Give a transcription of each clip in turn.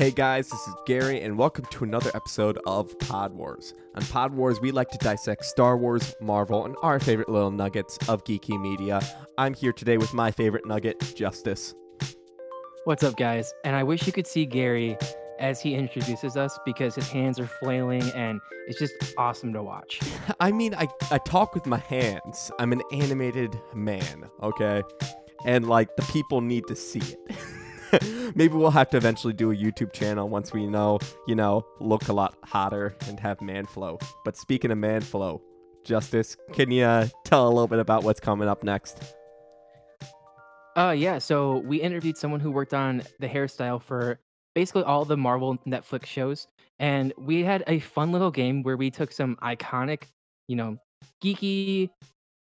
Hey guys, this is Gary, and welcome to another episode of Pod Wars. On Pod Wars, we like to dissect Star Wars, Marvel, and our favorite little nuggets of geeky media. I'm here today with my favorite nugget, Justice. What's up, guys? And I wish you could see Gary as he introduces us because his hands are flailing and it's just awesome to watch. I mean, I, I talk with my hands. I'm an animated man, okay? And like, the people need to see it. Maybe we'll have to eventually do a YouTube channel once we know, you know, look a lot hotter and have man flow. But speaking of man flow, Justice, can you uh, tell a little bit about what's coming up next? Uh yeah, so we interviewed someone who worked on the hairstyle for basically all the Marvel Netflix shows and we had a fun little game where we took some iconic, you know, geeky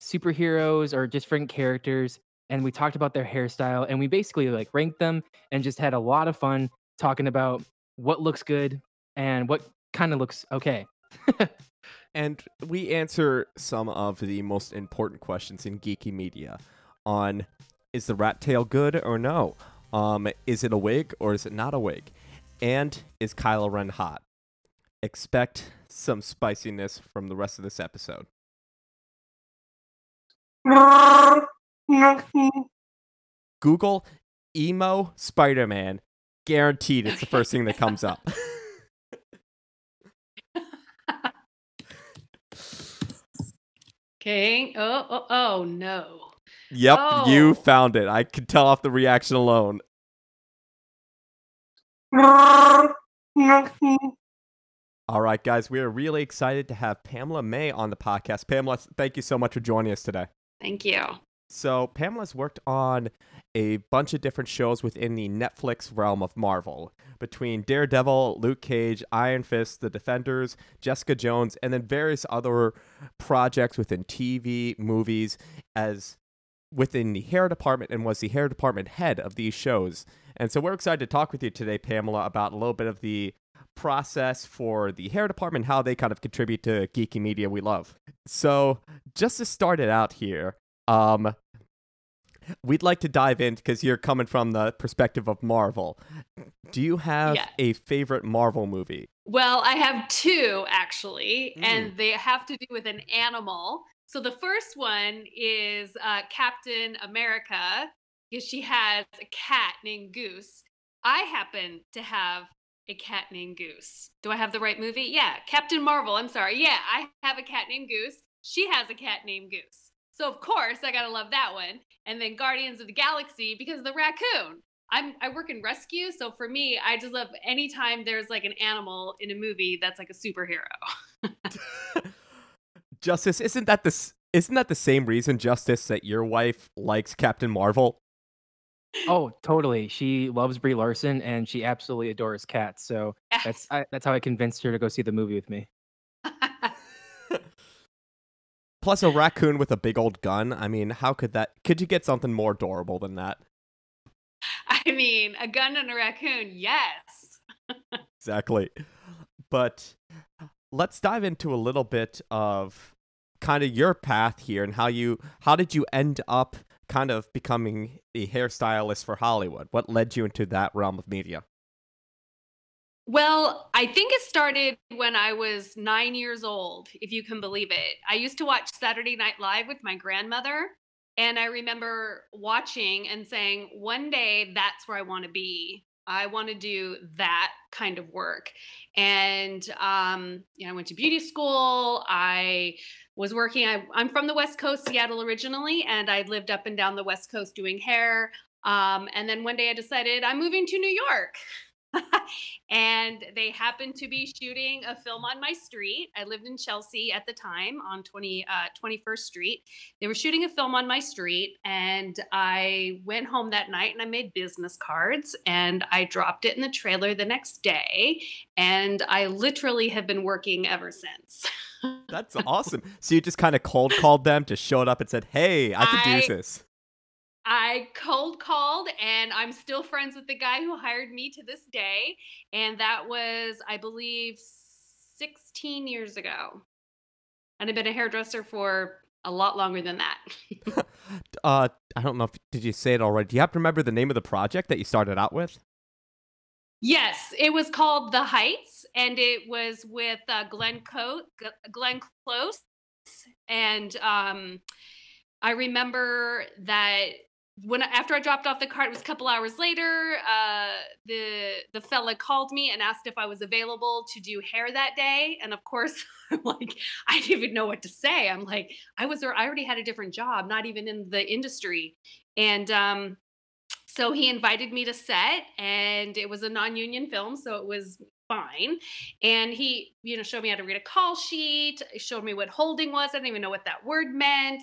superheroes or just different characters and we talked about their hairstyle and we basically like ranked them and just had a lot of fun talking about what looks good and what kind of looks okay. and we answer some of the most important questions in geeky media on is the rat tail good or no? Um, is it a wig or is it not a wig? And is Kylo Ren hot? Expect some spiciness from the rest of this episode. Google emo Spider Man. Guaranteed it's the first thing that comes up. okay. Oh, oh, oh no. Yep, Oh. you found it. I could tell off the reaction alone. All right, guys, we are really excited to have Pamela May on the podcast. Pamela, thank you so much for joining us today. Thank you. So, Pamela's worked on a bunch of different shows within the Netflix realm of Marvel, between Daredevil, Luke Cage, Iron Fist, The Defenders, Jessica Jones, and then various other projects within TV, movies, as within the hair department, and was the hair department head of these shows. And so, we're excited to talk with you today, Pamela, about a little bit of the process for the hair department, how they kind of contribute to geeky media we love. So, just to start it out here, um, we'd like to dive in because you're coming from the perspective of Marvel. Do you have Yeah. a favorite Marvel movie? Well, I have two actually, Mm. and they have to do with an animal. So the first one is uh, Captain America, because she has a cat named Goose. I happen to have a cat named Goose. Do I have the right movie? Yeah, Captain Marvel. I'm sorry. Yeah, I have a cat named Goose. She has a cat named Goose. So of course I gotta love that one. And then Guardians of the Galaxy because of the raccoon. I'm I work in rescue, so for me, I just love anytime there's like an animal in a movie that's like a superhero. Justice, isn't that the isn't that the same reason, Justice, that your wife likes Captain Marvel? oh, totally. She loves Brie Larson and she absolutely adores cats. So Yes. that's I, that's how I convinced her to go see the movie with me. Plus a raccoon with a big old gun. I mean, how could that? Could you get something more adorable than that? I mean, a gun and a raccoon, yes. Exactly. But let's dive into a little bit of kind of your path here and how you how did you end up kind of becoming a hairstylist for Hollywood? What led you into that realm of media? Well, I think it started when I was nine years old, if you can believe it. I used to watch Saturday Night Live with my grandmother. And I remember watching and saying, one day that's where I want to be. I want to do that kind of work. And um, you know, I went to beauty school. I was working. I, I'm from the West Coast, Seattle originally, and I lived up and down the West Coast doing hair. Um, and then one day I decided I'm moving to New York. and they happened to be shooting a film on my street. I lived in Chelsea at the time on 20, uh, 21st Street. They were shooting a film on my street, and I went home that night and I made business cards and I dropped it in the trailer the next day. And I literally have been working ever since. That's awesome. so you just kind of cold called them, just showed up and said, "Hey, I could I- do this." I cold called and I'm still friends with the guy who hired me to this day. And that was, I believe, 16 years ago. And I've been a hairdresser for a lot longer than that. uh, I don't know if did you say it already. Do you have to remember the name of the project that you started out with? Yes, it was called The Heights, and it was with uh, Glenn Co- Glenn Close, and um, I remember that when after I dropped off the cart, it was a couple hours later. Uh, the the fella called me and asked if I was available to do hair that day, and of course, I'm like, I didn't even know what to say. I'm like, I was there. I already had a different job, not even in the industry, and um, so he invited me to set, and it was a non-union film, so it was fine. And he, you know, showed me how to read a call sheet, showed me what holding was. I didn't even know what that word meant.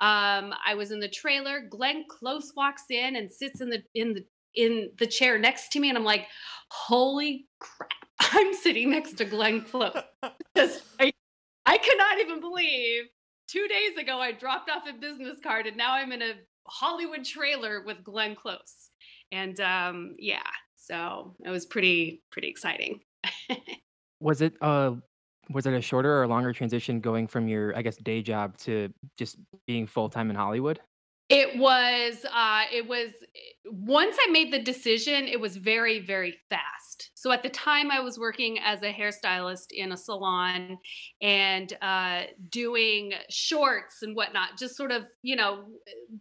Um, I was in the trailer. Glenn Close walks in and sits in the in the in the chair next to me, and I'm like, holy crap. I'm sitting next to Glenn Close. I, I cannot even believe two days ago I dropped off a business card and now I'm in a Hollywood trailer with Glenn Close. And um, yeah, so it was pretty pretty exciting. Was it uh was it a shorter or longer transition going from your I guess day job to just being full time in Hollywood? It was uh it was once I made the decision, it was very very fast. So at the time I was working as a hairstylist in a salon and uh doing shorts and whatnot, just sort of, you know,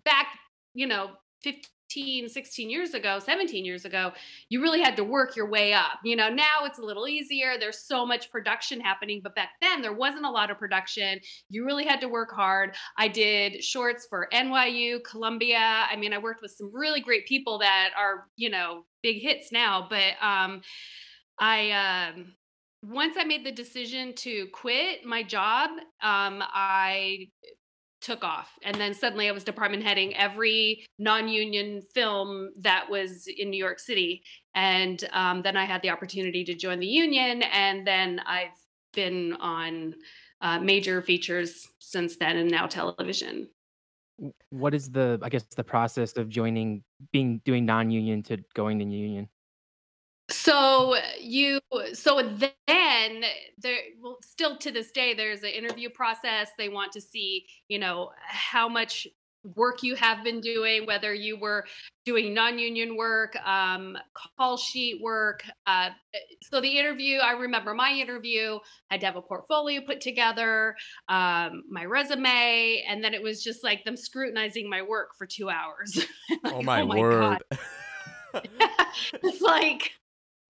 back, you know, 15 15, 16 years ago, 17 years ago, you really had to work your way up. You know, now it's a little easier. There's so much production happening, but back then there wasn't a lot of production. You really had to work hard. I did shorts for NYU, Columbia. I mean, I worked with some really great people that are, you know, big hits now, but um I um once I made the decision to quit my job, um, I took off. And then suddenly i was department heading every non-union film that was in new york city. And um, then i had the opportunity to join the union and then i've been on uh, major features since then and now television. What is the i guess the process of joining being doing non-union to going to union so you so then there well still to this day there's an interview process. They want to see, you know, how much work you have been doing, whether you were doing non-union work, um, call sheet work. Uh, so the interview, I remember my interview, I had to have a portfolio put together, um, my resume, and then it was just like them scrutinizing my work for two hours. like, oh my, oh my word. it's like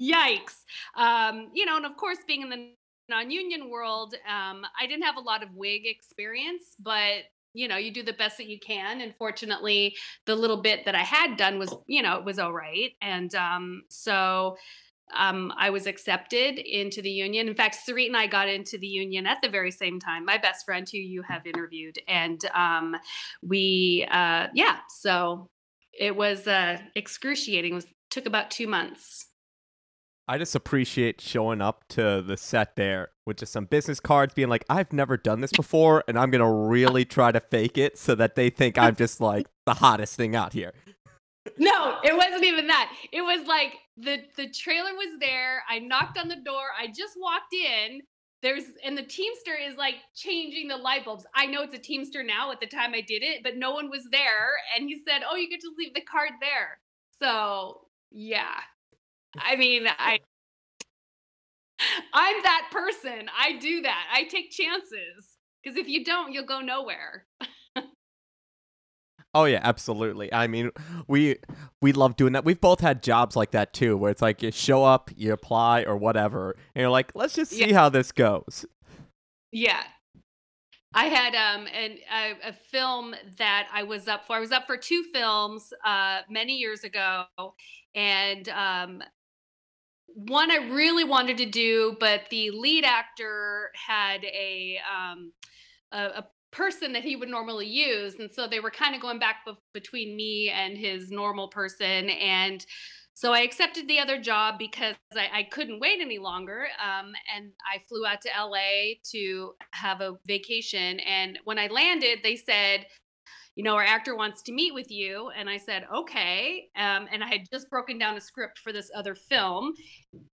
Yikes. Um, you know, and of course, being in the non-union world, um, I didn't have a lot of wig experience, but you know, you do the best that you can. And fortunately, the little bit that I had done was, you know, it was all right. And um, so um, I was accepted into the union. In fact, Sarit and I got into the union at the very same time. My best friend, who you have interviewed, and um, we, uh, yeah. So it was uh, excruciating. It was, took about two months. I just appreciate showing up to the set there with just some business cards, being like, I've never done this before, and I'm gonna really try to fake it so that they think I'm just like the hottest thing out here. No, it wasn't even that. It was like the the trailer was there. I knocked on the door. I just walked in. There's and the Teamster is like changing the light bulbs. I know it's a Teamster now. At the time I did it, but no one was there. And he said, "Oh, you get to leave the card there." So yeah, I mean, I I'm that person. I do that. I take chances because if you don't, you'll go nowhere. oh yeah, absolutely. I mean, we we love doing that. We've both had jobs like that too, where it's like you show up, you apply or whatever, and you're like, let's just see yeah. how this goes. Yeah. I had um an, a, a, film that I was up for. I was up for two films uh, many years ago, and um, one I really wanted to do, but the lead actor had a um, a, a, person that he would normally use, and so they were kind of going back be- between me and his normal person, and so I accepted the other job because I, I couldn't wait any longer, um, and I flew out to LA to have a vacation, and when I landed, they said you know, our actor wants to meet with you. And I said, okay. Um, and I had just broken down a script for this other film.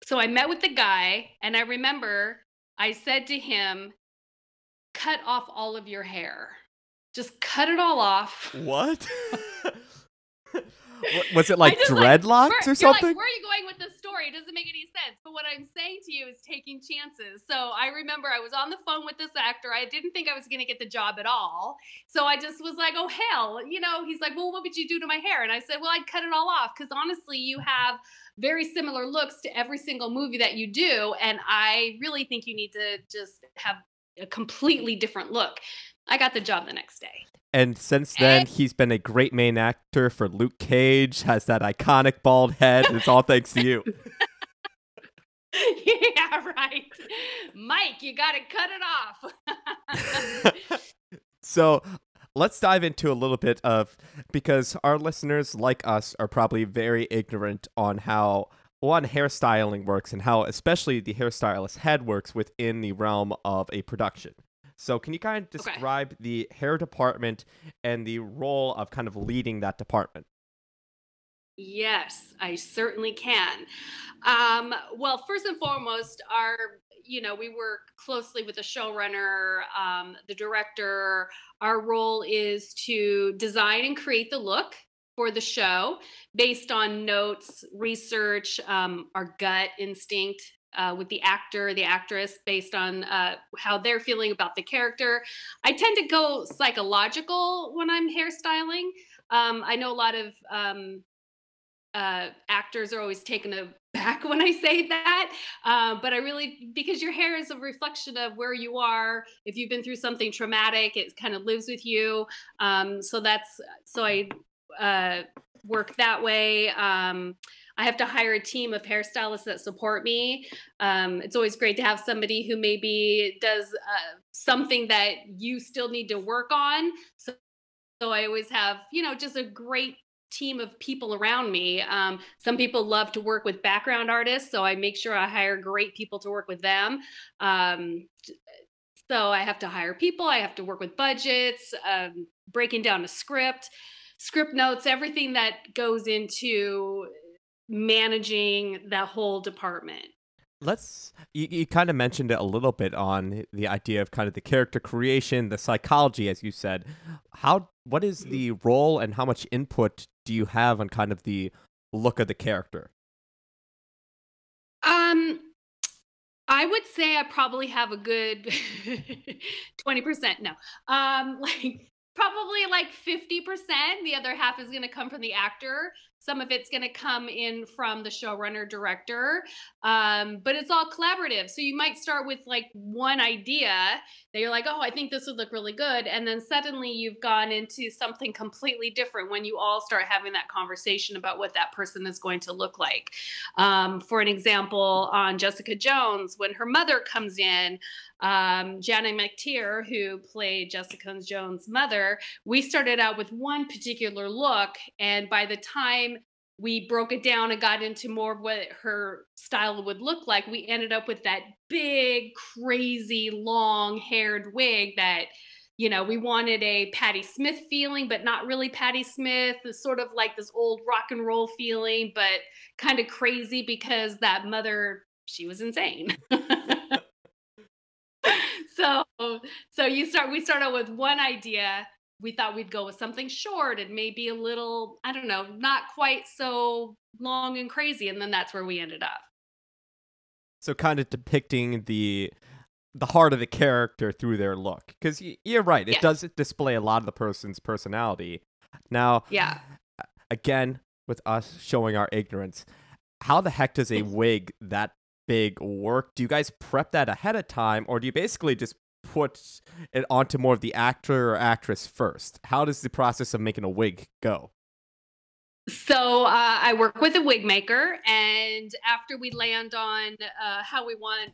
So I met with the guy, and I remember I said to him, cut off all of your hair. Just cut it all off. What? was it like dreadlocks like, or something? Like, where are you going with this story? story. It doesn't make any sense. But what I'm saying to you is taking chances. So I remember I was on the phone with this actor. I didn't think I was going to get the job at all. So I just was like, oh, hell. You know, he's like, well, what would you do to my hair? And I said, well, I'd cut it all off because honestly, you have very similar looks to every single movie that you do. And I really think you need to just have a completely different look. I got the job the next day. And since then, he's been a great main actor for Luke Cage, has that iconic bald head. It's all thanks to you. yeah, right. Mike, you got to cut it off. so let's dive into a little bit of because our listeners, like us, are probably very ignorant on how one hairstyling works and how especially the hairstylist head works within the realm of a production. So, can you kind of describe okay. the hair department and the role of kind of leading that department? Yes, I certainly can. Um, well, first and foremost, our you know we work closely with the showrunner, um, the director. Our role is to design and create the look for the show based on notes, research, um, our gut instinct, uh, with the actor, the actress, based on uh, how they're feeling about the character. I tend to go psychological when I'm hairstyling. Um, I know a lot of um, uh, actors are always taken aback when I say that, uh, but I really because your hair is a reflection of where you are. If you've been through something traumatic, it kind of lives with you. Um, so that's so I uh, work that way. I have to hire a team of hairstylists that support me. Um, it's always great to have somebody who maybe does uh, something that you still need to work on. So, so I always have, you know, just a great team of people around me. Um, some people love to work with background artists, so I make sure I hire great people to work with them. Um, so I have to hire people, I have to work with budgets, um, breaking down a script, script notes, everything that goes into managing that whole department let's you, you kind of mentioned it a little bit on the idea of kind of the character creation the psychology as you said how what is the role and how much input do you have on kind of the look of the character um I would say I probably have a good 20%. No. Um like probably like 50%. The other half is going to come from the actor. Some of it's going to come in from the showrunner director, um, but it's all collaborative. So you might start with like one idea that you're like, oh, I think this would look really good. And then suddenly you've gone into something completely different when you all start having that conversation about what that person is going to look like. Um, for an example, on Jessica Jones, when her mother comes in, um, Janet McTeer, who played Jessica Jones' mother, we started out with one particular look. And by the time we broke it down and got into more of what her style would look like, we ended up with that big, crazy, long haired wig that, you know, we wanted a Patti Smith feeling, but not really Patti Smith, It's sort of like this old rock and roll feeling, but kind of crazy because that mother, she was insane. so so you start we start out with one idea we thought we'd go with something short and maybe a little, I don't know, not quite so long and crazy. And then that's where we ended up. So kind of depicting the the heart of the character through their look because you're right it does display a lot of the person's personality now yeah again with us showing our ignorance how the heck does a wig that big work do you guys prep that ahead of time or do you basically just put it onto more of the actor or actress first? How does the process of making a wig go? So uh, I work with a wig maker, and after we land on uh, how we want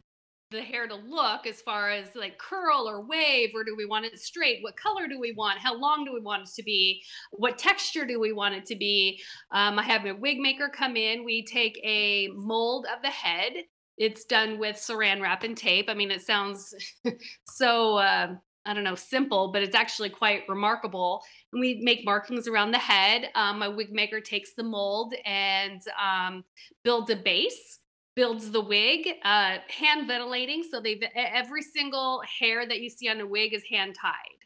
the hair to look, as far as like curl or wave, or do we want it straight? What color do we want? How long do we want it to be? What texture do we want it to be? Um, I have a wig maker come in. We take a mold of the head it's done with saran wrap and tape. I mean, it sounds so uh, I don't know simple, but it's actually quite remarkable. And we make markings around the head. Um, my wig maker takes the mold and um, builds a base builds the wig, uh, hand ventilating. So they every single hair that you see on a wig is hand tied.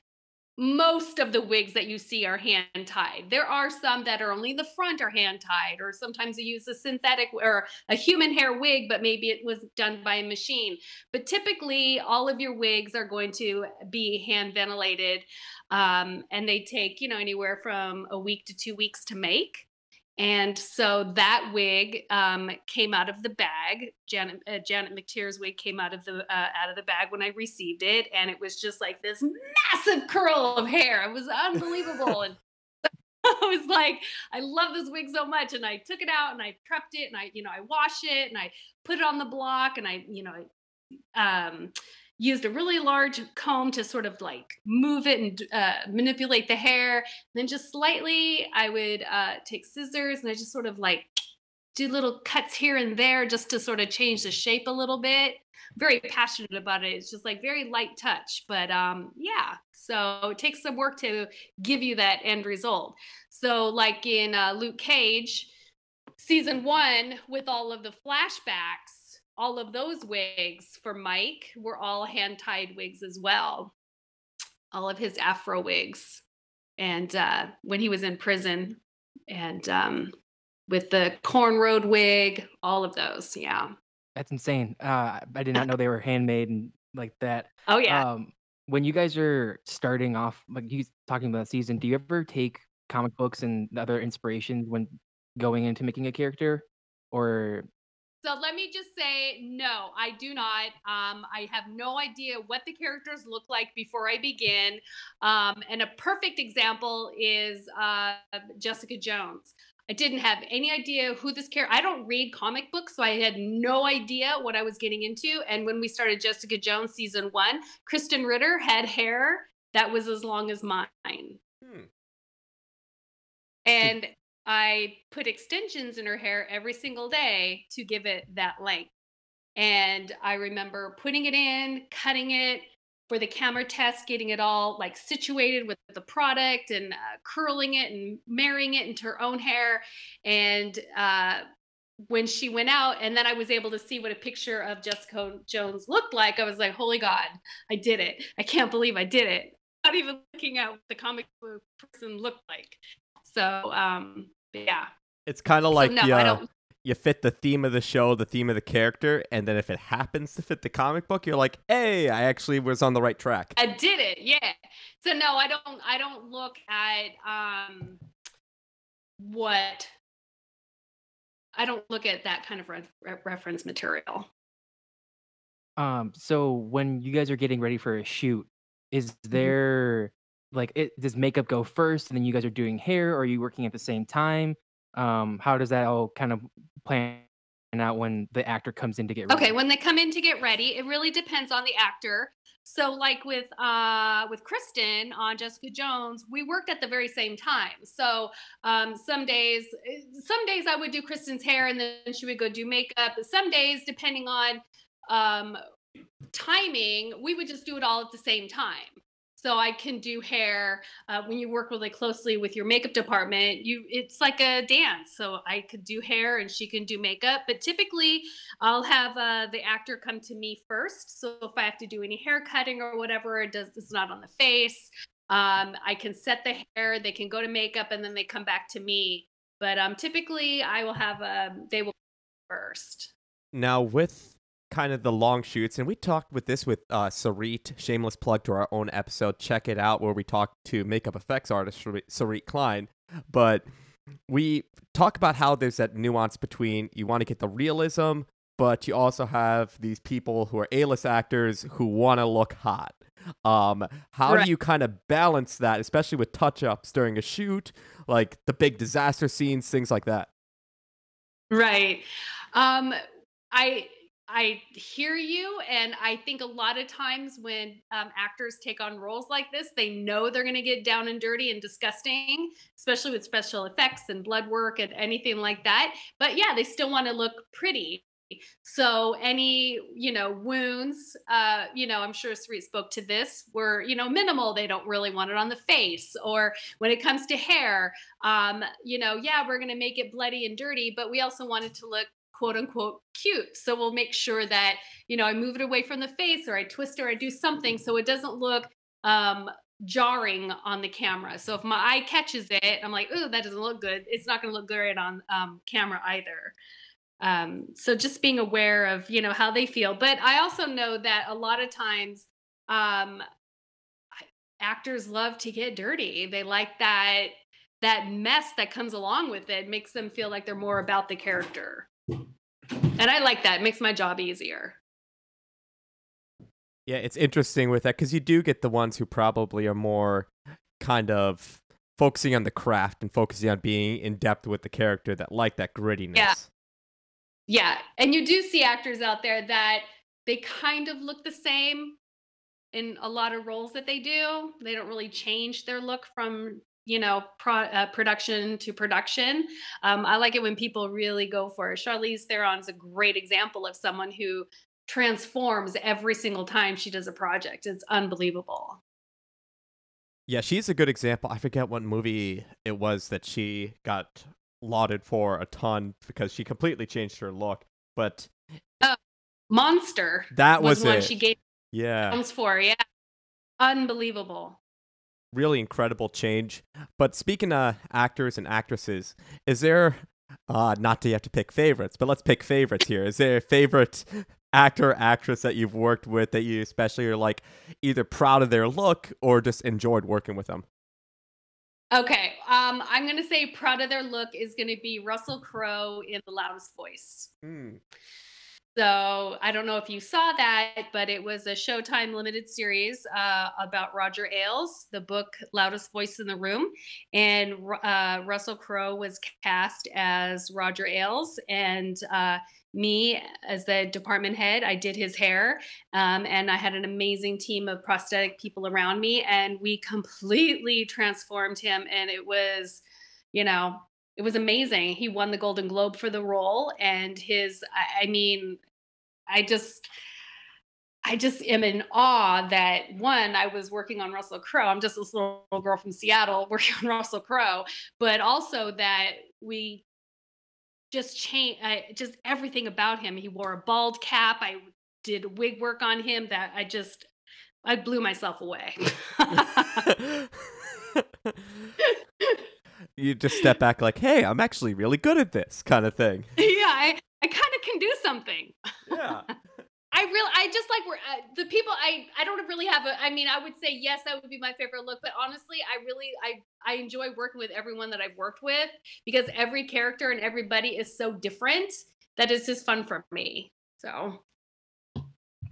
Most of the wigs that you see are hand tied. There are some that are only the front are hand tied, or sometimes you use a synthetic or a human hair wig, but maybe it was done by a machine. But typically, all of your wigs are going to be hand ventilated, um, and they take you know anywhere from a week to two weeks to make. And so that wig um, came out of the bag. Janet uh, Janet McTeer's wig came out of the uh, out of the bag when I received it, and it was just like this massive curl of hair. It was unbelievable, and I was like, I love this wig so much, and I took it out and I prepped it, and I you know I wash it and I put it on the block, and I you know um, used a really large comb to sort of like move it and uh, manipulate the hair. And then just slightly, I would uh, take scissors and I just sort of like do little cuts here and there just to sort of change the shape a little bit. Very passionate about it. It's just like very light touch, but um, yeah. So it takes some work to give you that end result. So like in uh, Luke Cage, season one, with all of the flashbacks all of those wigs for Mike were all hand tied wigs as well. All of his afro wigs. And uh, when he was in prison, and um, with the cornrow wig, all of those. Yeah. That's insane. Uh, I did not know they were handmade and like that. Oh, yeah. Um, when you guys are starting off, like you talking about season, do you ever take comic books and other inspirations when going into making a character, or so let me just say, no, I do not. Um, I have no idea what the characters look like before I begin. Um, and a perfect example is uh, Jessica Jones. I didn't have any idea who this character. I don't read comic books, so I had no idea what I was getting into. And when we started Jessica Jones season one, Krysten Ritter had hair that was as long as mine. Hmm. And I put extensions in her hair every single day to give it that length. And I remember putting it in, cutting it for the camera test, getting it all like situated with the product and uh, curling it and marrying it into her own hair. And uh, when she went out, and then I was able to see what a picture of Jessica Jones looked like, I was like, holy God, I did it. I can't believe I did it. Not even looking at what the comic book person looked like. So um, yeah. It's kind of like so, no, you, you fit the theme of the show, the theme of the character, and then if it happens to fit the comic book, you're like, hey, I actually was on the right track. I did it, yeah. So no, I don't. I don't look at um what. I don't look at that kind of re- reference material. Um. So when you guys are getting ready for a shoot, is mm-hmm. there like it does makeup go first and then you guys are doing hair or are you working at the same time? Um how does that all kind of plan out when the actor comes in to get ready? okay when they come in to get ready it really depends on the actor. So like with uh with krysten on jessica jones we worked at the very same time. So um some days eh, some days i would do krysten's hair and then she would go do makeup some days depending on um timing we would just do it all at the same time so i can do hair uh, when you work really closely with your makeup department you it's like a dance. So i could do hair and she can do makeup but typically i'll have uh, the actor come to me first. So if i have to do any hair cutting or whatever it does it's not on the face. Um, i can set the hair they can go to makeup and then they come back to me. But um, typically i will have a um, they will first. Now with kind of the long shoots, and we talked with this with uh, Sarit. Shameless plug to our own episode. Check it out where we talk to makeup effects artist Sarit Klein. But we talk about how there's that nuance between you want to get the realism, but you also have these people who are A-list actors who want to look hot. Um, how right. do you kind of balance that, especially with touch-ups during a shoot, like the big disaster scenes, things like that? Right. Um, I I hear you, and I think a lot of times when um, actors take on roles like this, they know they're going to get down and dirty and disgusting, especially with special effects and blood work and anything like that. But yeah, they still want to look pretty. So any you know wounds, uh, you know, I'm sure Sarit spoke to this, were you know minimal. They don't really want it on the face. Or when it comes to hair, um, you know, yeah, we're going to make it bloody and dirty, but we also wanted to look quote unquote cute. So we'll make sure that, you know, I move it away from the face or I twist or I do something so it doesn't look um, jarring on the camera. So if my eye catches it, I'm like, oh, that doesn't look good. It's not going to look great on um, camera either. Um, so just being aware of you know how they feel. But I also know that a lot of times um, actors love to get dirty. They like that that mess that comes along with it makes them feel like they're more about the character. And I like that. It makes my job easier. Yeah, it's interesting with that because you do get the ones who probably are more kind of focusing on the craft and focusing on being in depth with the character that like that grittiness. Yeah. Yeah. And you do see actors out there that they kind of look the same in a lot of roles that they do. They don't really change their look from you know pro, uh, production to production um, i like it when people really go for it charlize theron is a great example of someone who transforms every single time she does a project. It's unbelievable. Yeah, she's a good example. I forget what movie it was that she got lauded for a ton because she completely changed her look. But uh, Monster. That was, was one it. she gave yeah for. Yeah, unbelievable. Really incredible change. But speaking of actors and actresses, is there uh, not to have to pick favorites, but let's pick favorites here. Is there a favorite actor actress that you've worked with that you especially are like either proud of their look or just enjoyed working with them? Okay, um, I'm gonna say proud of their look is gonna be Russell Crowe in The Loudest Voice. Mm. So I don't know if you saw that, but it was a Showtime limited series uh, about Roger Ailes, the book Loudest Voice in the Room. And uh, Russell Crowe was cast as Roger Ailes. And uh, me, as the department head, I did his hair. Um, and I had an amazing team of prosthetic people around me. And we completely transformed him. And it was, you know, it was amazing. He won the Golden Globe for the role, and his, I, I mean, I just. I just am in awe that one, I was working on Russell Crowe. I'm just this little girl from Seattle working on Russell Crowe, but also that we just changed, uh, just everything about him. He wore a bald cap. I did wig work on him that I just, I blew myself away. you just step back like, hey, I'm actually really good at this kind of thing. Yeah, I, I kind of can do something. Yeah. I really, I just like we're uh, the people. I, I don't really have a. I mean, I would say yes, that would be my favorite look. But honestly, I really, I, I enjoy working with everyone that I've worked with because every character and everybody is so different that it's just fun for me. So,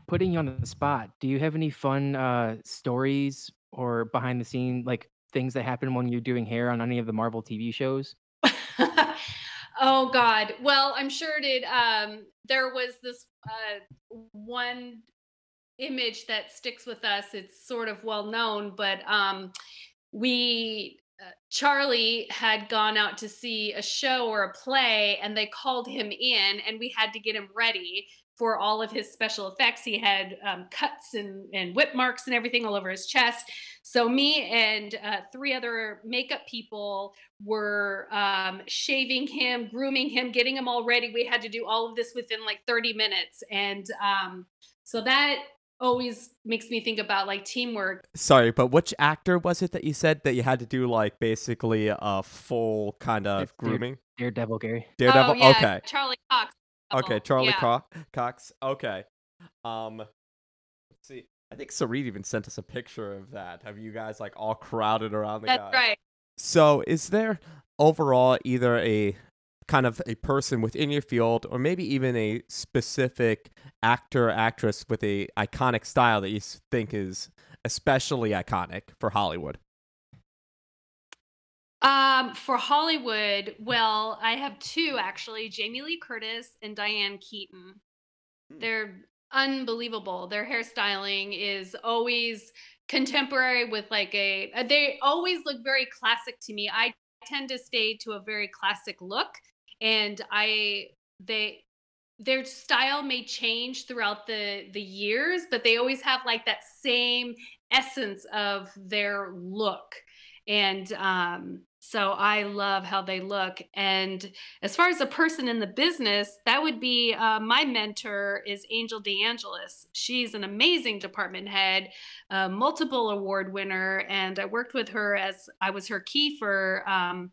putting you on the spot, do you have any fun uh, stories or behind the scene like things that happen when you're doing hair on any of the Marvel TV shows? oh God. Well, I'm sure it. Um, there was this uh, one image that sticks with us. It's sort of well known, but um, we uh, Charlie had gone out to see a show or a play, and they called him in, and we had to get him ready for all of his special effects. He had um, cuts and, and whip marks and everything all over his chest. So, me and uh, three other makeup people were um, shaving him, grooming him, getting him all ready. We had to do all of this within like 30 minutes. And um, so that always makes me think about like teamwork. Sorry, but which actor was it that you said that you had to do like basically a full kind of grooming? Daredevil, Gary. Daredevil. Oh, yeah, okay. Charlie Cox. Okay, Charlie yeah. Co- Cox. Okay. Um, let's see. I think Sarit even sent us a picture of that. Have you guys like all crowded around the That's guy? right. So, is there overall either a kind of a person within your field or maybe even a specific actor or actress with a iconic style that you think is especially iconic for Hollywood? Um, for Hollywood, well, I have two actually, Jamie Lee Curtis and Diane Keaton. Hmm. They're unbelievable. Their hairstyling is always contemporary with like a uh, they always look very classic to me. I tend to stay to a very classic look and I they their style may change throughout the the years, but they always have like that same essence of their look and um, so I love how they look. And as far as a person in the business, that would be uh, my mentor is Angel DeAngelis. She's an amazing department head, uh, multiple award winner, and I worked with her as I was her key for um,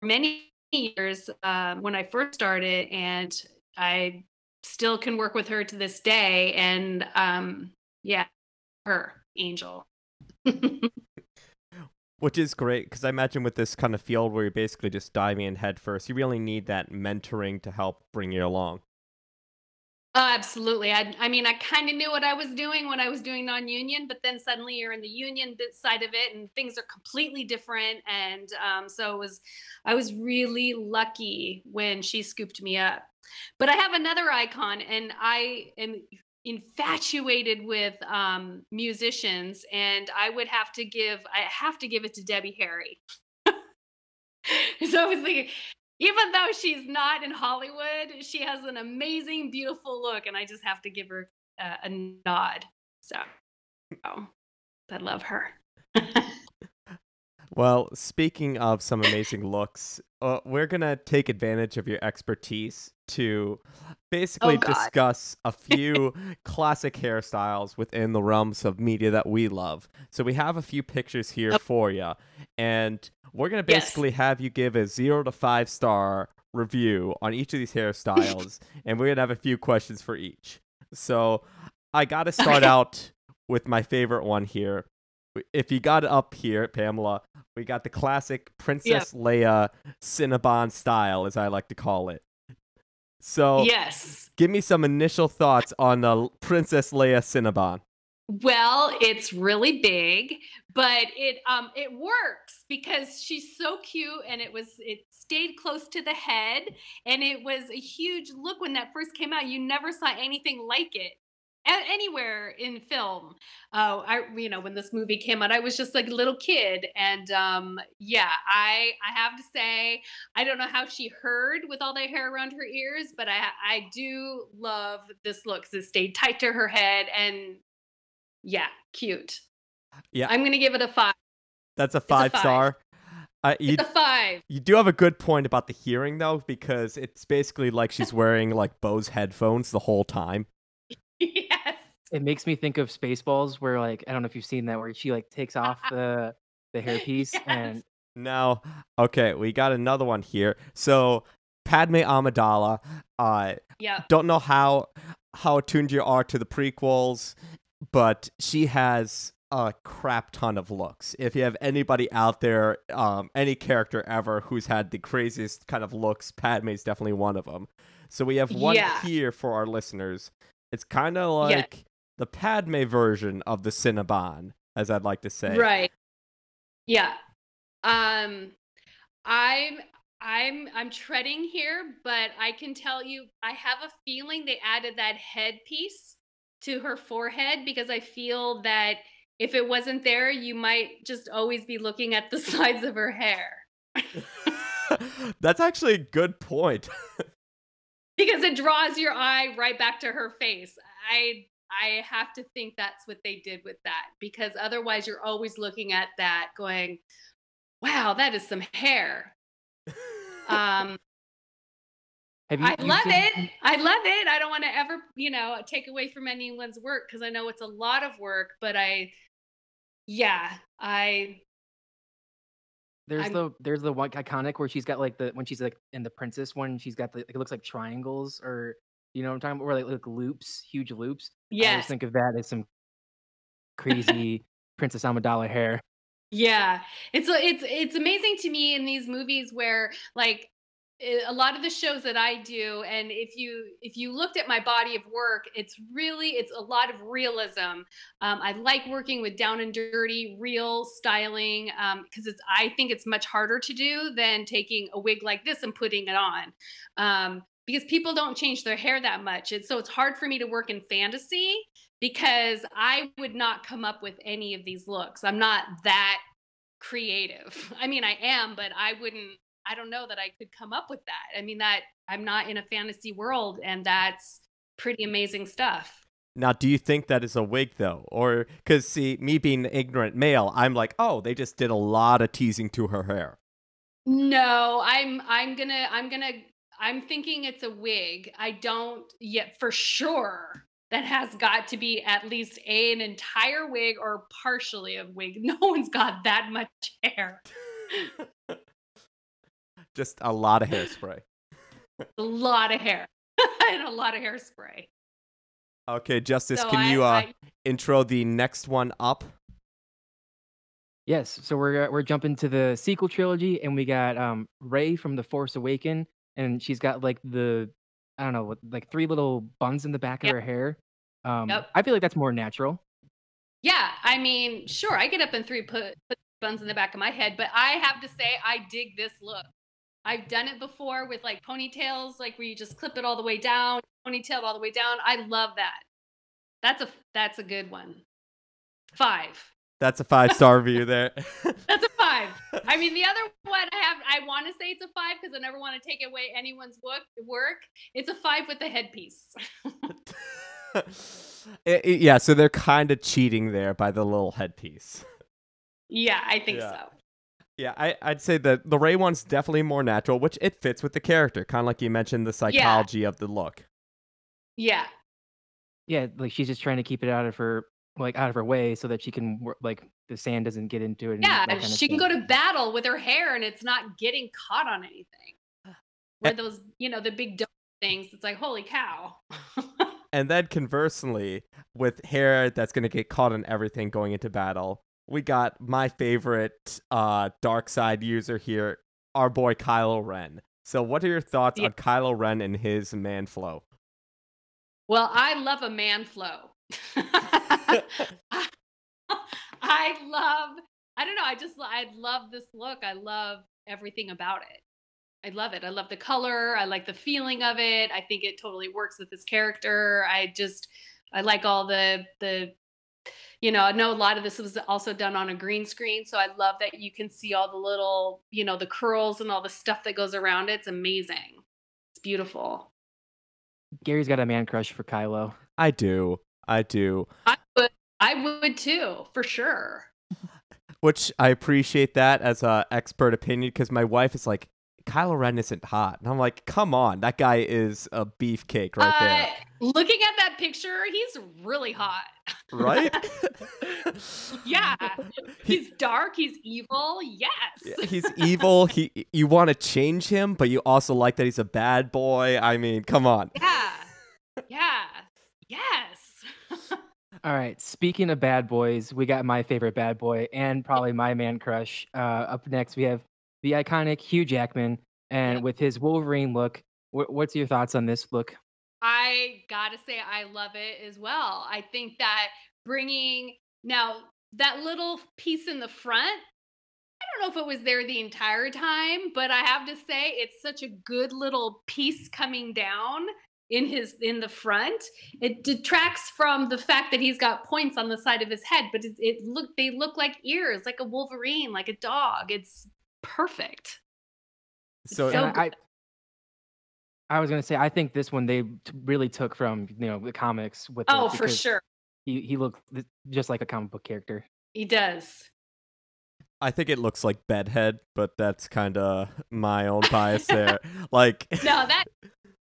many years um, when I first started, and I still can work with her to this day. And um, yeah, her Angel. Which is great because I imagine with this kind of field where you're basically just diving in head first, you really need that mentoring to help bring you along. Oh, absolutely. I, I mean, I kind of knew what I was doing when I was doing non-union, but then suddenly you're in the union side of it, and things are completely different. And um, so it was, I was really lucky when she scooped me up. But I have another icon, and I am infatuated with um, musicians, and I would have to give I have to give it to Debbie Harry. so I was thinking, even though she's not in Hollywood, she has an amazing, beautiful look, and I just have to give her uh, a nod. So, oh, I love her. well, speaking of some amazing looks, uh, we're gonna take advantage of your expertise to oh basically Oh, discuss a few classic hairstyles within the realms of media that we love. So we have a few pictures here Oh. for you, and we're gonna Yes. basically have you give a zero to five star review on each of these hairstyles, and we're gonna have a few questions for each. So I gotta start Okay. out with my favorite one here. If you got it up here, Pamela, we got the classic Princess Leia Cinnabon style, as I like to call it. So, yes. give me some initial thoughts on the Princess Leia Cinnabon. Well, it's really big, but it um it works because she's so cute and it was it stayed close to the head and it was a huge look when that first came out. You never saw anything like it anywhere in film. Uh, I you know when this movie came out, I was just like a little kid, and um, yeah, I I have to say I don't know how she heard with all that hair around her ears, but I I do love this look it stayed tight to her head and yeah, cute. Yeah. I'm gonna give it a five. That's a a five, five. star. Uh, you, five. you do have a good point about the hearing, though, because it's basically like she's wearing like Bose headphones the whole time. Yes. It makes me think of Spaceballs, where like I don't know if you've seen that, where she like takes off the the hairpiece Yes. and Now, okay, we got another one here. So, Padme Amidala, uh, Yeah. don't know how how attuned you are to the prequels, but she has a crap ton of looks. If you have anybody out there, um, any character ever who's had the craziest kind of looks, Padme's definitely one of them. So we have one Yeah. here for our listeners. It's kind of Yeah. like the Padme version of the Cinnabon, as I'd like to say. Right. Yeah. Um I'm I'm I'm treading here, but I can tell you I have a feeling they added that headpiece to her forehead because I feel that if it wasn't there, you might just always be looking at the sides of her hair. That's actually a good point. because it draws your eye right back to her face. I I have to think that's what they did with that because otherwise you're always looking at that going, "Wow, that is some hair." Um have you? I you've love seen- it. I love it. I don't want to ever, you know, take away from anyone's work because I know it's a lot of work, but I yeah, I There's I'm- the there's the one iconic where she's got like the when she's like in the princess one, she's got the it looks like triangles or you know what I'm talking about, where like, like loops, huge loops. Yeah. I always think of that as some crazy Princess Amidala hair. Yeah, it's it's it's amazing to me in these movies where like a lot of the shows that I do, and if you if you looked at my body of work, it's really it's a lot of realism. Um, I like working with down and dirty, real styling because it's I think it's much harder to do than taking a wig like this and putting it on. Um, because people don't change their hair that much. It's, so it's hard for me to work in fantasy because I would not come up with any of these looks. I'm not that creative. I mean, I am, but I wouldn't, I don't know that I could come up with that. I mean, that I'm not in a fantasy world, and that's pretty amazing stuff. Now, do you think that is a wig though, or because see me being an ignorant male, I'm like, oh, they just did a lot of teasing to her hair. No, I'm I'm gonna I'm gonna I'm thinking it's a wig. I don't yet for sure. That has got to be at least a, an entire wig or partially a wig. No one's got that much hair. just a lot of hairspray. a lot of hair and a lot of hairspray. Okay, Justice, So can I- you uh, I- intro the next one up? Yes, so we're uh, we're jumping to the sequel trilogy, and we got um Rey from The Force Awaken, and she's got like the I don't know, what- like three little buns in the back of her hair. Um, Yep. I feel like that's more natural. Yeah, I mean, sure, I get up and three put, put buns in the back of my head, but I have to say, I dig this look. I've done it before with like ponytails, like where you just clip it all the way down, ponytailed all the way down. I love that. That's a that's a good one. Five. That's a five star review there. That's a five. I mean, the other one I have, I want to say it's a five because I never want to take away anyone's work. Work. It's a five with the headpiece. I- I- yeah, so they're kind of cheating there by the little headpiece. yeah, I think Yeah. so. Yeah, I, I'd say that the Rey one's definitely more natural, which it fits with the character, kind of like you mentioned the psychology of the look. Yeah, Yeah, like she's just trying to keep it out of her like out of her way so that she can wor- like the sand doesn't get into it. Yeah. that She can stuff. go to battle with her hair, and it's not getting caught on anything. Where those, you know, the big dome things. It's like, holy cow. And then conversely, with hair that's going to get caught on everything going into battle, we got my favorite uh, dark side user here, our boy Kylo Ren. So, what are your thoughts Yeah. on Kylo Ren and his man flow? Well, I love a man flow. I love, I don't know, I just, I love this look. I love everything about it. I love it. I love the color. I like the feeling of it. I think it totally works with his character. I just, I like all the, the, you know, I know a lot of this was also done on a green screen. So I love that you can see all the little, you know, the curls and all the stuff that goes around it. It's amazing. It's beautiful. Gary's got a man crush for Kylo. I do. I do. I would, I would too, for sure. Which I appreciate that as a expert opinion because my wife is like, Kylo Ren isn't hot. And I'm like, come on, that guy is a beefcake right there. Uh, looking at that picture, he's really hot. Right? Yeah. He's dark. He's evil. Yes. He's evil. He you want to change him, but you also like that he's a bad boy. I mean, come on. Yeah. Yes. Yes. All right. Speaking of bad boys, we got my favorite bad boy and probably my man crush. Uh, up next, we have the iconic Hugh Jackman, and with his Wolverine look. Wh- what's your thoughts on this look? I gotta say, I love it as well. I think that bringing now that little piece in the front, I don't know if it was there the entire time, but I have to say, it's such a good little piece coming down in his in the front. It detracts from the fact that he's got points on the side of his head, but it, it look they look like ears, like a Wolverine, like a dog. It's perfect. So, so I, I was gonna say I think this one they t- really took from you know the comics with. Oh, for sure, He he looked just like a comic book character. he does. I think it looks like bedhead, but that's kind of my own bias there. Like, no that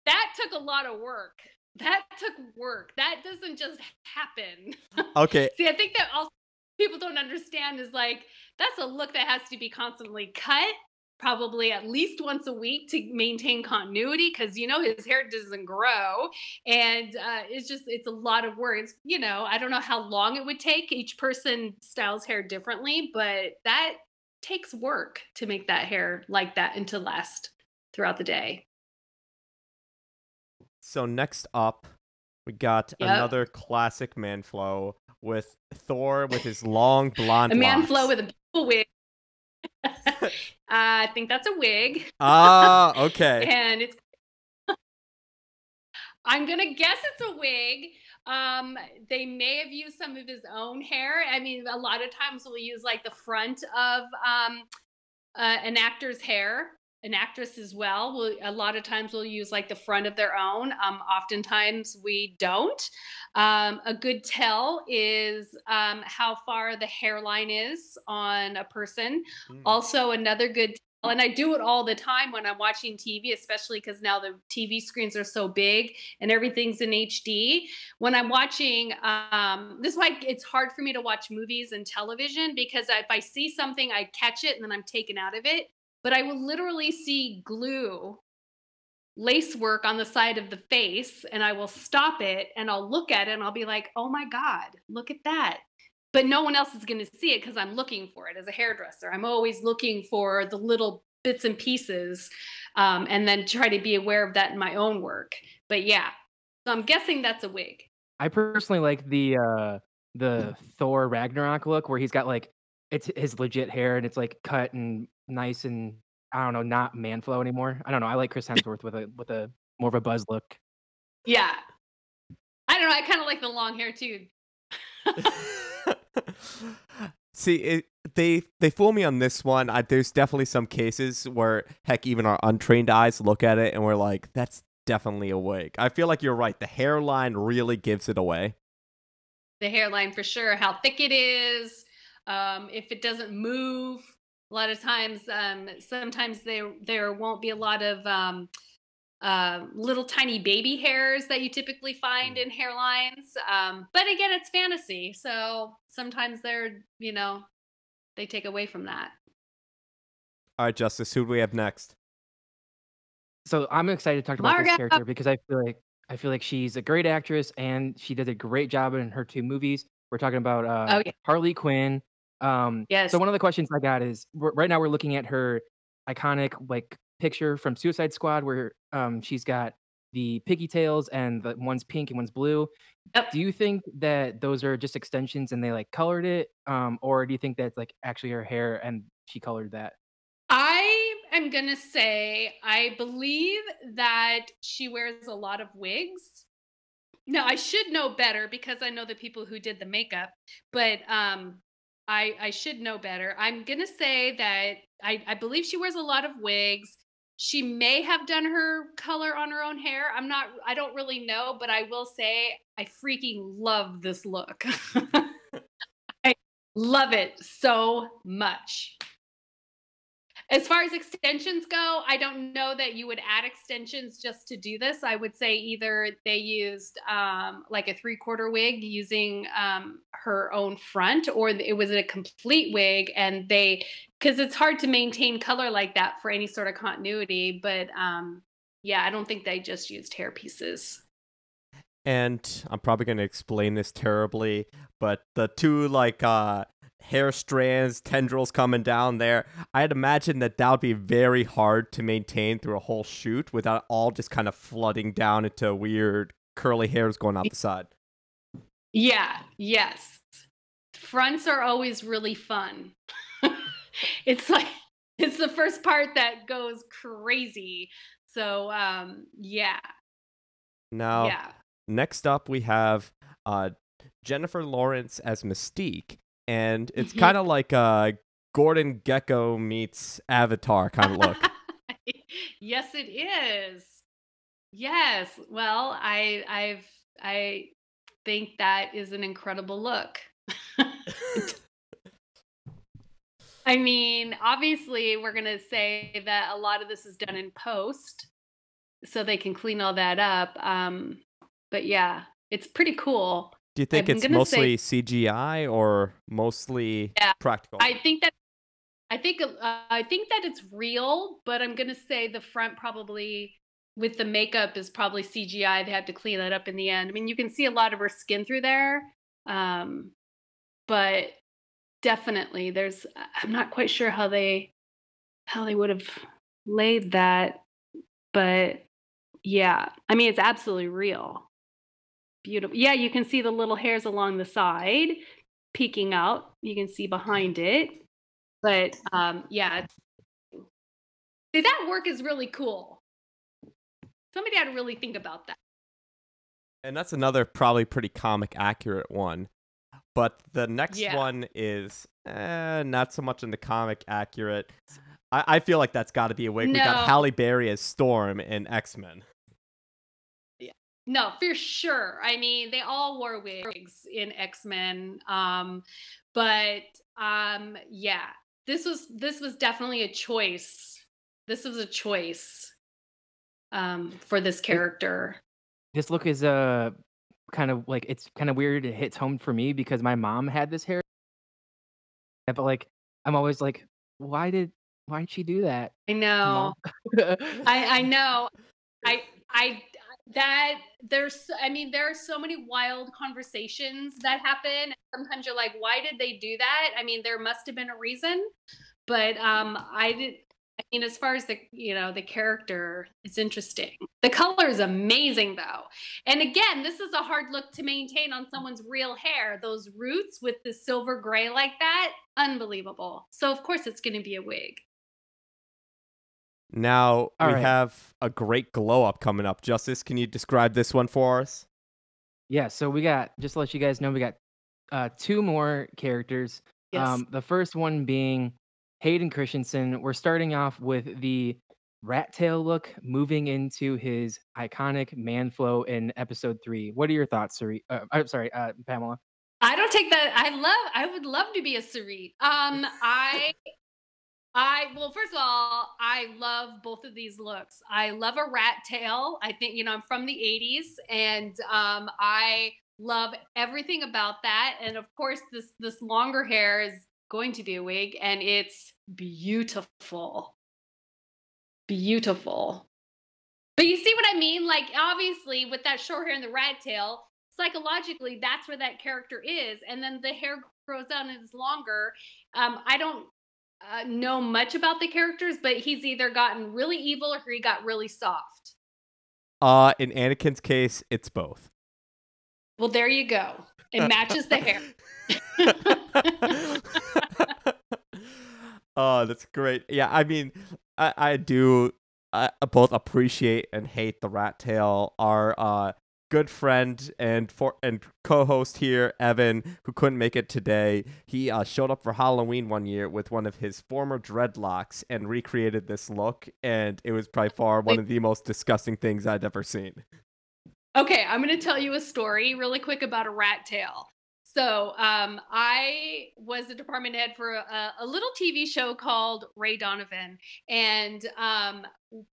that took a lot of work. That took work. That doesn't just happen. Okay, see i think that also people don't understand is like that's a look that has to be constantly cut probably at least once a week to maintain continuity because you know his hair doesn't grow. And uh, it's just it's a lot of work. It's, you know i don't know how long it would take. Each person styles hair differently but that takes work to make that hair like that and to last throughout the day so next up, we got Yep. another classic man flow with Thor with his long blonde a man locks. flow with a beautiful wig. uh, I think that's a wig, Ah, okay. and it's. I'm gonna guess it's a wig. Um, they may have used some of his own hair. I mean, a lot of times we'll use like the front of um, uh, an actor's hair an actress as well. We'll, a lot of times we'll use like the front of their own. Um, oftentimes we don't. Um, a good tell is um, how far the hairline is on a person. Mm. Also, another good tell, and I do it all the time when I'm watching TV, especially because now the TV screens are so big and everything's in HD. When I'm watching, um, this is why it's hard for me to watch movies and television because if I see something, I catch it and then I'm taken out of it but I will literally see glue lace work on the side of the face and I will stop it and I'll look at it and I'll be like, oh my God, look at that. But no one else is going to see it because I'm looking for it as a hairdresser. I'm always looking for the little bits and pieces um, and then try to be aware of that in my own work. But yeah, so I'm guessing that's a wig. I personally like the uh the Thor Ragnarok look where he's got like it's his legit hair and it's like cut and nice and I don't know, not man flow anymore. I don't know. I like Chris Hemsworth with a with a more of a buzz look. Yeah. I don't know. I kind of like the long hair too. See, it, they they fool me on this one. I, there's definitely some cases where, heck, even our untrained eyes look at it and we're like, "That's definitely a wig." I feel like you're right. The hairline really gives it away. The hairline for sure. How thick it is. Um, if it doesn't move, a lot of times, um, sometimes there there won't be a lot of um, uh, little tiny baby hairs that you typically find in hairlines. Um, but again, it's fantasy, so sometimes they're you know they take away from that. All right, Justice, who do we have next? So I'm excited to talk about Margot! this character because I feel like I feel like she's a great actress and she did a great job in her two movies. We're talking about uh, Oh, yeah. Harley Quinn. Um, Yes. So one of the questions I got is right now we're looking at her iconic like picture from Suicide Squad where um, she's got the pigtails and the one's pink and one's blue. Yep. Do you think that those are just extensions and they like colored it, um, or do you think that's like actually her hair and she colored that? I am gonna say I believe that she wears a lot of wigs. No, I should know better because I know the people who did the makeup, but um I I should know better. I'm gonna say that I, I believe she wears a lot of wigs. She may have done her color on her own hair. I'm not I don't really know, but I will say I freaking love this look. I love it so much. As far as extensions go, I don't know that you would add extensions just to do this. I would say either they used um, like a three quarter wig using um, her own front, or it was a complete wig, and they because it's hard to maintain color like that for any sort of continuity. But um, yeah, I don't think they just used hair pieces. And I'm probably going to explain this terribly, but the two like uh hair strands, tendrils coming down there, I'd imagine that that would be very hard to maintain through a whole shoot without all just kind of flooding down into weird curly hairs going out the side. Yeah, yes. Fronts are always really fun. it's like it's the first part that goes crazy. So um yeah. Now, Yeah. next up we have uh Jennifer Lawrence as Mystique, and it's Mhm. kind of like uh Gordon Gecko meets Avatar kind of look. yes it is. Yes. Well, I I've I think that is an incredible look. I mean, obviously, we're going to say that a lot of this is done in post so they can clean all that up. Um, but yeah, it's pretty cool. Do you think I'm it's mostly CGI or mostly Yeah, practical? I think that I think uh, I think that it's real, but I'm gonna say the front probably with the makeup is probably CGI. They had to clean that up in the end. I mean, you can see a lot of her skin through there, um, but definitely there's. I'm not quite sure how they how they would have laid that, but yeah, I mean, it's absolutely real. Beautiful. Yeah, you can see the little hairs along the side peeking out. You can see behind it. But um yeah. See that work is really cool. Somebody had to really think about that. and that's another probably pretty comic accurate one. But the next Yeah. one is eh, not so much in the comic accurate. I, I feel like that's got to be a wig. We got Halle Berry as Storm in X Men. No, for sure. I mean, they all wore wigs in X Men, um, but um, yeah, this was this was definitely a choice. This was a choice um, for this character. This look is uh kind of like it's kind of weird. It hits home for me because my mom had this hair, but like I'm always like, why did why did she do that? I know. I I know. I I that there's I mean there are so many wild conversations that happen. Sometimes you're like, why did they do that? I mean, there must have been a reason, but um, I did. I mean, as far as the you know the character, it's interesting. The color is amazing though, and again, this is a hard look to maintain on someone's real hair. Those roots with the silver gray like that, unbelievable. So of course it's going to be a wig. Now All we right. have a great glow up coming up. Justice, can you describe this one for us? yeah, so we got just to let you guys know, we got uh two more characters. Yes. Um, the first one being Hayden Christensen. We're starting off with the rat tail look, moving into his iconic man flow in episode three. What are your thoughts, Sari? Uh, I'm sorry, uh, Pamela. I don't take that. I love. I would love to be a Sarit. Um, I, I well, first of all, I love both of these looks. I love a rat tail. I think you know I'm from the '80s, and um, I love everything about that. And of course, this this longer hair is going to be a wig, and it's beautiful, beautiful. But you see what I mean? Like, obviously, with that short hair and the rat tail, psychologically, that's where that character is. And then the hair grows out and is longer. Um, I don't uh, know much about the characters, but he's either gotten really evil or he got really soft. Uh, in Anakin's case, it's both. Well, there you go. It matches the hair. oh, that's great. Yeah, I mean, I, I do I both appreciate and hate the rat tail. Our uh, good friend and for and co-host here, Evan, who couldn't make it today, he uh, showed up for Halloween one year with one of his former dreadlocks and recreated this look, and it was by far one of the most disgusting things I'd ever seen. Okay, I'm going to tell you a story really quick about a rat tail. So, um, I was the department head for a, a little TV show called Ray Donovan, and um,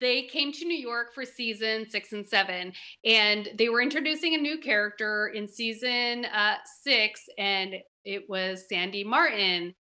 they came to New York for season six and seven, and they were introducing a new character in season uh, six, and it was Sandy Martin.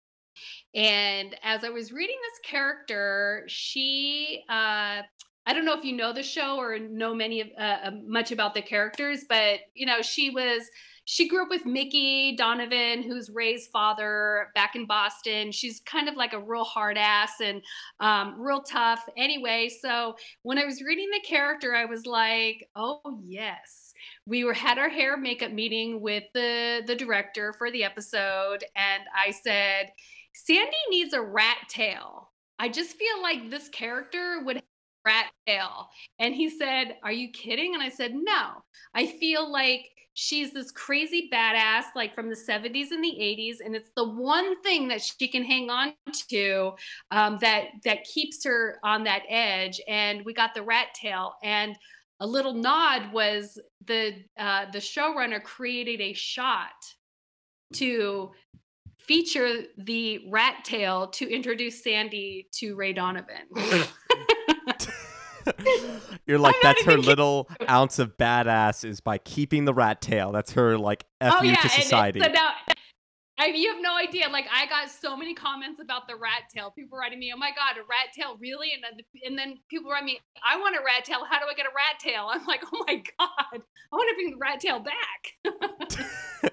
And as I was reading this character, she uh, I don't know if you know the show or know many of uh, much about the characters, but you know, she was she grew up with Mickey Donovan, who's Ray's father back in Boston. She's kind of like a real hard ass and um, real tough. Anyway, so when I was reading the character, I was like, oh yes. We were had our hair makeup meeting with the the director for the episode, and I said, Sandy needs a rat tail. I just feel like this character would rat tail. And he said, Are you kidding? And I said, No. I feel like she's this crazy badass, like from the 70s and the 80s. And it's the one thing that she can hang on to um, that that keeps her on that edge. And we got the rat tail. And a little nod was the uh, the showrunner created a shot to feature the rat tail to introduce Sandy to Ray Donovan. You're like, that's her kidding. little ounce of badass is by keeping the rat tail. That's her like oh, F you to and it- society. so now, I, you have no idea. Like I got so many comments about the rat tail. People writing me, "Oh my god, a rat tail, really?" And then, and then people write me, "I want a rat tail. How do I get a rat tail?" I'm like, "Oh my god, I want to bring the rat tail back."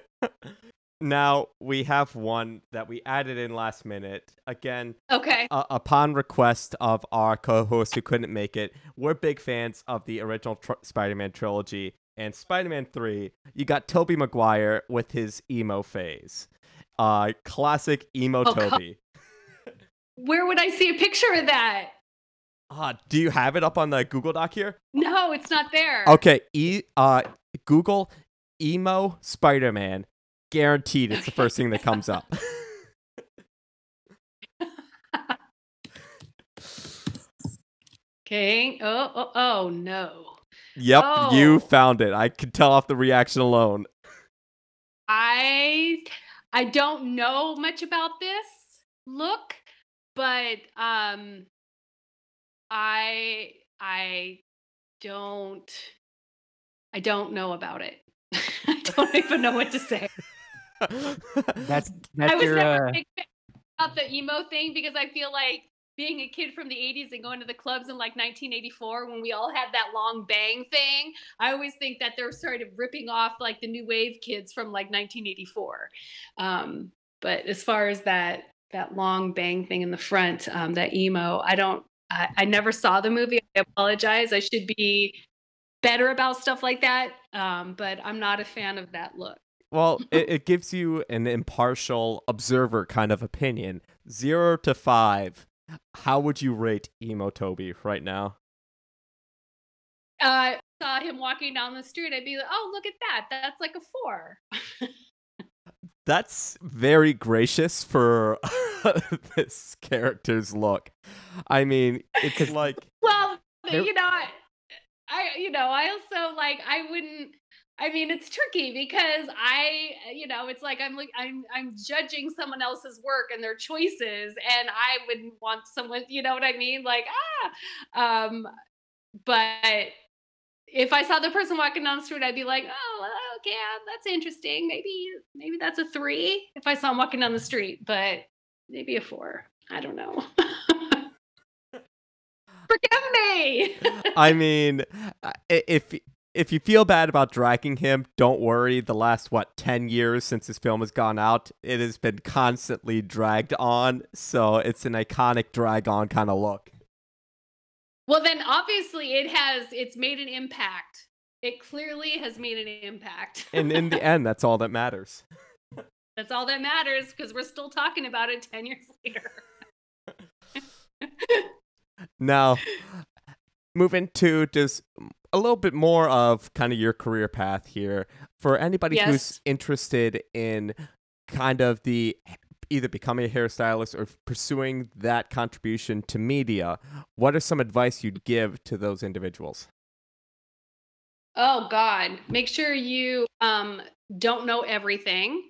now we have one that we added in last minute. Again, okay. uh, upon request of our co-host who couldn't make it, we're big fans of the original tr- Spider-Man trilogy and Spider-Man 3. You got Tobey Maguire with his emo phase. Uh classic emo Oh, God. Tobey. Where would I see a picture of that? Uh, do you have it up on the Google Doc here? No, it's not there. Okay, e- uh Google emo Spider-Man. Guaranteed it's the first thing that comes up. Okay. Oh, oh, oh no. Yep, Oh. you found it. I could tell off the reaction alone. I I don't know much about this look, but um I I don't I don't know about it. I don't even know what to say. That's I was your never uh, big fan about the emo thing because I feel like being a kid from the 80s and going to the clubs in like 1984 when we all had that long bang thing, I always think that they're sort of ripping off like the new wave kids from like 1984. Um, but as far as that that long bang thing in the front, um, that emo, I don't. I, I never saw the movie. I apologize. I should be better about stuff like that. Um, but I'm not a fan of that look. Well, it, it gives you an impartial observer kind of opinion. Zero to five. How would you rate emo Tobey right now? uh, saw him walking down the street, I'd be like, "Oh, look at that! That's like a four. That's very gracious for this character's look. I mean, it's like well, you know, I, I, you know, I also like, I wouldn't. I mean, it's tricky because I, you know, it's like I'm like I'm I'm judging someone else's work and their choices, and I wouldn't want someone, you know what I mean? Like ah, um, but if I saw the person walking down the street, I'd be like, oh, okay, that's interesting. Maybe maybe that's a three if I saw him walking down the street, but maybe a four. I don't know. Forgive me. I mean, uh, if if you feel bad about dragging him, don't worry. The last what ten years since this film has gone out, it has been constantly dragged on. So it's an iconic drag on kind of look. well, then obviously it has. It's made an impact. It clearly has made an impact. And in the end, that's all that matters. That's all that matters because we're still talking about it ten years later. Now, moving to just a little bit more of kind of your career path here for anybody Yes. who's interested in kind of the either becoming a hairstylist or pursuing that contribution to media. What are some advice you'd give to those individuals? Oh God, make sure you um, don't know everything.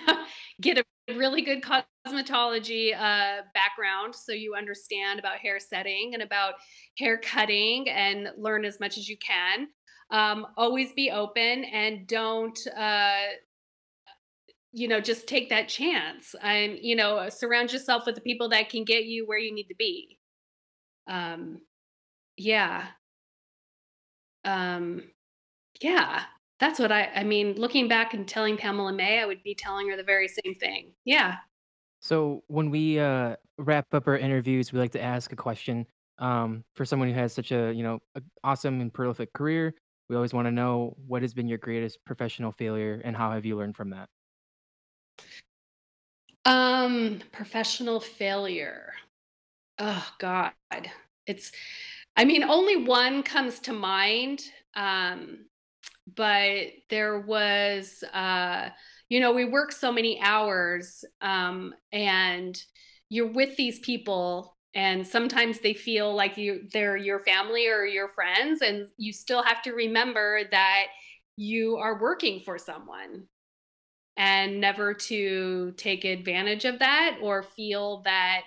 Get a really good cosmetology uh, background so you understand about hair setting and about hair cutting and learn as much as you can. Um, always be open and don't, uh, you know, just take that chance. And, you know, surround yourself with the people that can get you where you need to be. Um, yeah. Um, yeah, that's what I, I mean, looking back and telling Pamela May, I would be telling her the very same thing. Yeah. So when we uh, wrap up our interviews, we like to ask a question um, for someone who has such a you know awesome and prolific career. We always want to know what has been your greatest professional failure and how have you learned from that. Um, professional failure. Oh God. It's I mean, only one comes to mind. Um, but there was uh, you know, we work so many hours, um, and you're with these people and sometimes they feel like you they're your family or your friends, and you still have to remember that you are working for someone. And never to take advantage of that or feel that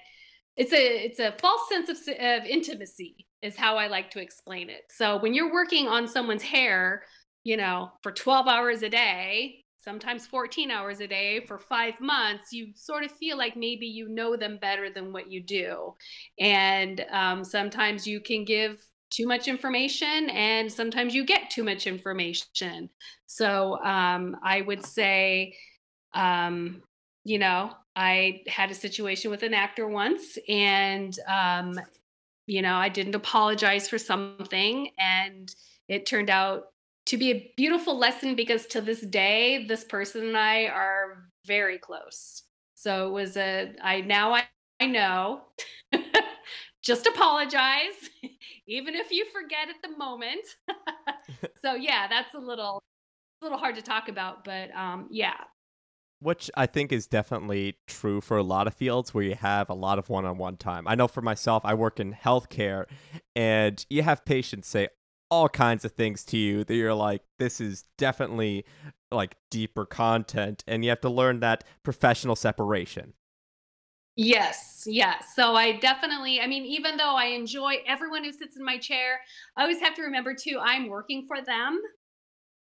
it's a it's a false sense of, of intimacy is how i like to explain it. So when you're working on someone's hair you know for 12 hours a day sometimes 14 hours a day for five months you sort of feel like maybe you know them better than what you do. And um, sometimes you can give too much information and sometimes you get too much information. So um, i would say um, you know i had a situation with an actor once and um, you know i didn't apologize for something and it turned out to be a beautiful lesson because to this day this person and i are very close. So it was a i now i, I know. Just apologize even if you forget at the moment. So yeah that's a little a little hard to talk about but um yeah. Which I think is definitely true for a lot of fields where you have a lot of one-on-one time. I know for myself, I work in healthcare, and you have patients say all kinds of things to you that you're like, this is definitely like deeper content, and you have to learn that professional separation. Yes, yes. So I definitely, I mean, even though I enjoy everyone who sits in my chair, I always have to remember too, I'm working for them.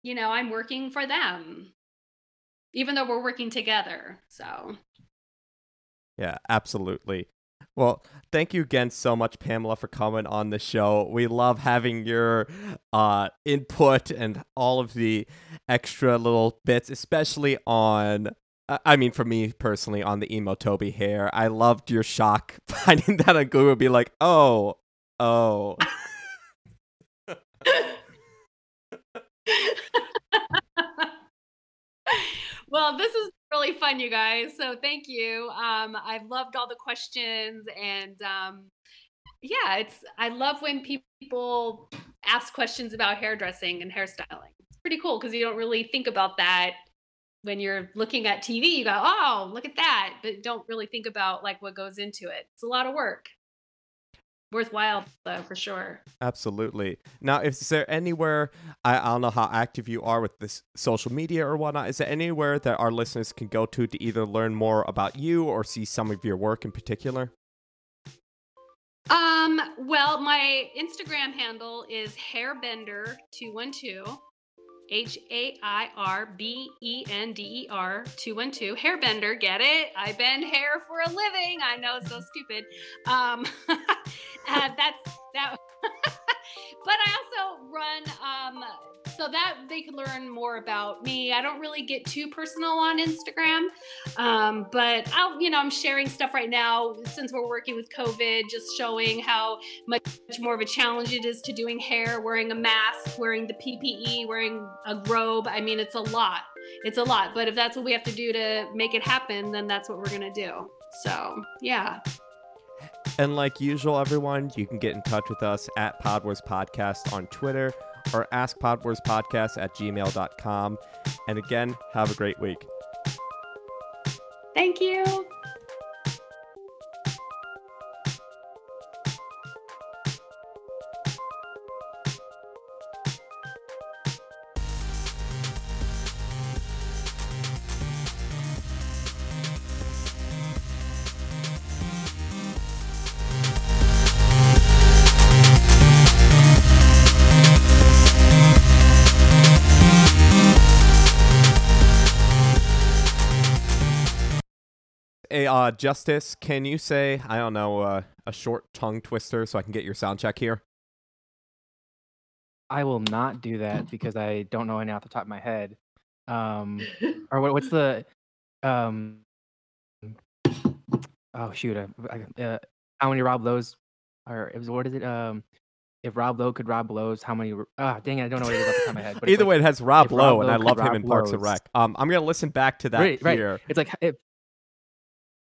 You know, I'm working for them, even though we're working together. So, Yeah, absolutely. Well, thank you again so much, Pamela, for coming on the show. We love having your uh, input and all of the extra little bits, especially on. I- I mean, for me personally, on the emo Tobey hair, I loved your shock finding that on Google. Be like, oh, oh. well, this is really fun, you guys. So thank you. Um, I've loved all the questions and um, yeah, it's I love when people ask questions about hairdressing and hairstyling. It's pretty cool because you don't really think about that when you're looking at TV. You go, "Oh, look at that," but don't really think about like what goes into it. It's a lot of work. Worthwhile though, for sure. Absolutely. Now, is there anywhere I, I don't know how active you are with this social media or whatnot? Is there anywhere that our listeners can go to to either learn more about you or see some of your work in particular? Um, well, my Instagram handle is hairbender212. H A I R B E N D E R 212. Hairbender, get it? I bend hair for a living. I know it's so stupid. Um, uh, that's that. but I also run um, so that they can learn more about me. I don't really get too personal on Instagram, um, but I'll, you know, I'm sharing stuff right now since we're working with COVID, just showing how much more of a challenge it is to doing hair, wearing a mask, wearing the PPE, wearing a robe. I mean, it's a lot. It's a lot. But if that's what we have to do to make it happen, then that's what we're gonna do. So yeah. And like usual, everyone, you can get in touch with us at Podwars Podcast on Twitter or askpodwarspodcast at gmail.com. And again, have a great week. Thank you. Uh, Justice, can you say, I don't know, uh, a short tongue twister so I can get your sound check here? I will not do that because I don't know any off the top of my head. Um, or what, what's the um? Oh shoot! I, I, uh, how many Rob Lowe's? Or it was what is it? Um, if Rob Lowe could rob Lowe's, how many? Ah, dang it! I don't know what it is off the top of my head. But it's Either like, way, it has Rob if Rob Lowe, and I love him rob in Parks and Lowe's. Rec. Um, I'm gonna listen back to that right, right. here. It's like if